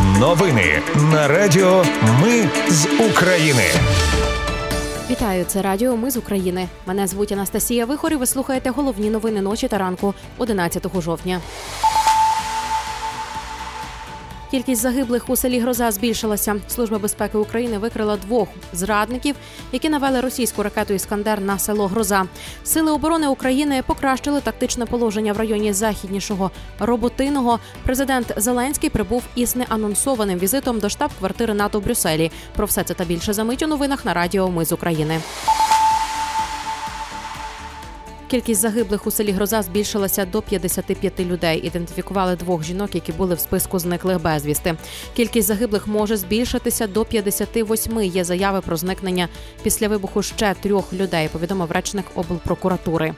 Новини на Радіо Ми з України. Вітаю, це Радіо Ми з України. Мене звуть Анастасія Вихор і Ви слухаєте головні новини ночі та ранку 11 жовтня. Кількість загиблих у селі Гроза збільшилася. Служба безпеки України викрила двох зрадників, які навели російську ракету Іскандер на село Гроза. Сили оборони України покращили тактичне положення в районі західнішого роботиного. Президент Зеленський прибув із неанонсованим візитом до штаб-квартири НАТО в Брюсселі. Про все це та більше замить у новинах на Радіо Ми з України. Кількість загиблих у селі Гроза збільшилася до 55 людей. Ідентифікували двох жінок, які були в списку зниклих безвісти. Кількість загиблих може збільшитися до 58. Є заяви про зникнення після вибуху ще трьох людей. Повідомив речник облпрокуратури.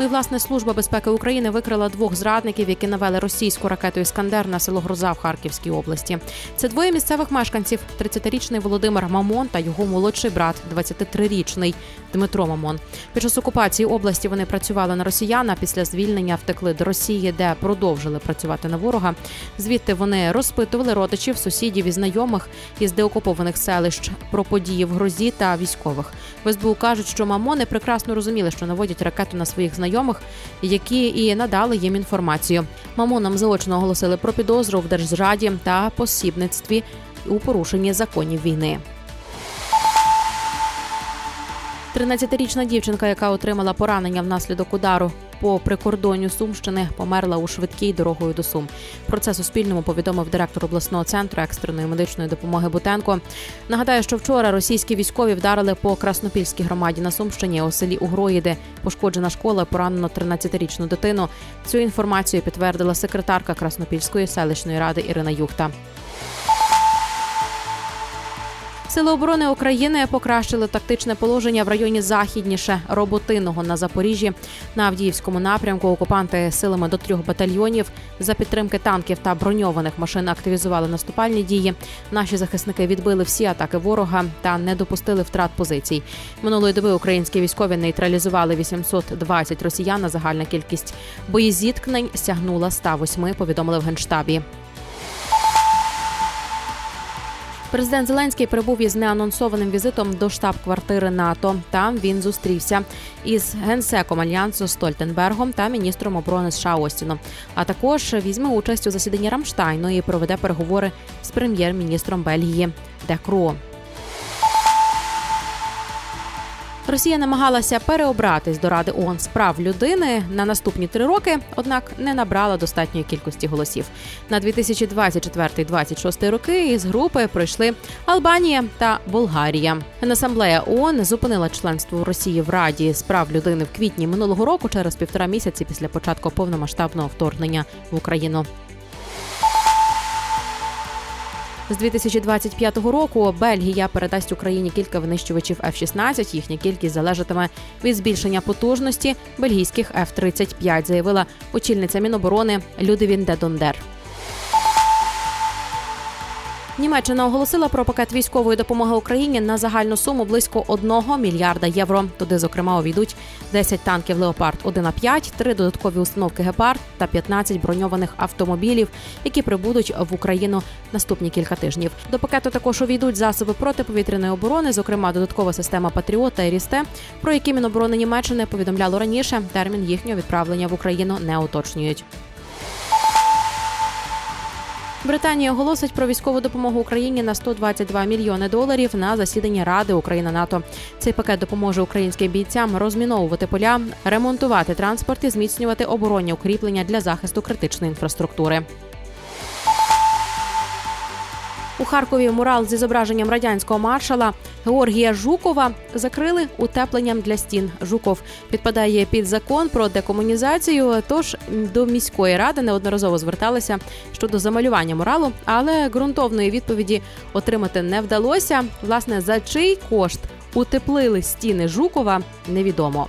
Ну і власне служба безпеки України викрила двох зрадників, які навели російську ракету Іскандер на село Гроза в Харківській області. Це двоє місцевих мешканців: 30-річний Володимир Мамон та його молодший брат, 23-річний Дмитро Мамон. Під час окупації області вони працювали на росіян, Після звільнення втекли до Росії, де продовжили працювати на ворога. Звідти вони розпитували родичів, сусідів і знайомих із деокупованих селищ про події в грозі та військових. В СБУ кажуть, що мамони прекрасно розуміли, що наводять ракету на своїх знайомих знайомих, які і надали їм інформацію. Мамонам заочно оголосили про підозру в держзраді та посібництві у порушенні законів війни. 13-річна дівчинка, яка отримала поранення внаслідок удару по прикордонню Сумщини, померла у швидкій дорогою до Сум. Про це Суспільному повідомив директор обласного центру екстреної медичної допомоги Бутенко. Нагадаю, що вчора російські військові вдарили по Краснопільській громаді на Сумщині у селі Угроїди. Пошкоджена школа, поранено 13-річну дитину. Цю інформацію підтвердила секретарка Краснопільської селищної ради Ірина Юхта. Сили оборони України покращили тактичне положення в районі західніше роботиного на Запоріжжі. На Авдіївському напрямку окупанти силами до трьох батальйонів за підтримки танків та броньованих машин активізували наступальні дії. Наші захисники відбили всі атаки ворога та не допустили втрат позицій. Минулої доби українські військові нейтралізували 820 росіян. Загальна кількість боєзіткнень сягнула 108, Повідомили в генштабі. Президент Зеленський прибув із неанонсованим візитом до штаб-квартири НАТО. Там він зустрівся із генсеком альянсу Стольтенбергом та міністром оборони США Остіном. А також візьме участь у засіданні Рамштайну і проведе переговори з прем'єр-міністром Бельгії Декро. Росія намагалася переобратись до Ради ООН з прав людини на наступні три роки, однак не набрала достатньої кількості голосів. На 2024-2026 роки із групи пройшли Албанія та Болгарія. Генасамблея ООН зупинила членство Росії в Раді з прав людини в квітні минулого року через півтора місяці після початку повномасштабного вторгнення в Україну. З 2025 року Бельгія передасть Україні кілька винищувачів F-16. Їхня кількість залежатиме від збільшення потужності бельгійських F-35, заявила очільниця Міноборони Людивін Дедондер. Німеччина оголосила про пакет військової допомоги Україні на загальну суму близько 1 мільярда євро. Туди, зокрема, увійдуть 10 танків Леопард 1 а 5 3 додаткові установки Гепард та 15 броньованих автомобілів, які прибудуть в Україну наступні кілька тижнів. До пакету також увійдуть засоби протиповітряної оборони, зокрема додаткова система Патріот та Ерісте, про які Міноборони Німеччини повідомляло раніше. Термін їхнього відправлення в Україну не уточнюють. Британія оголосить про військову допомогу Україні на 122 мільйони доларів на засіданні Ради Україна НАТО. Цей пакет допоможе українським бійцям розміновувати поля, ремонтувати транспорт і зміцнювати оборонні укріплення для захисту критичної інфраструктури. У Харкові мурал зі зображенням радянського маршала Георгія Жукова закрили утепленням для стін. Жуков підпадає під закон про декомунізацію. Тож до міської ради неодноразово зверталися щодо замалювання муралу, але ґрунтовної відповіді отримати не вдалося. Власне за чий кошт утеплили стіни Жукова, невідомо.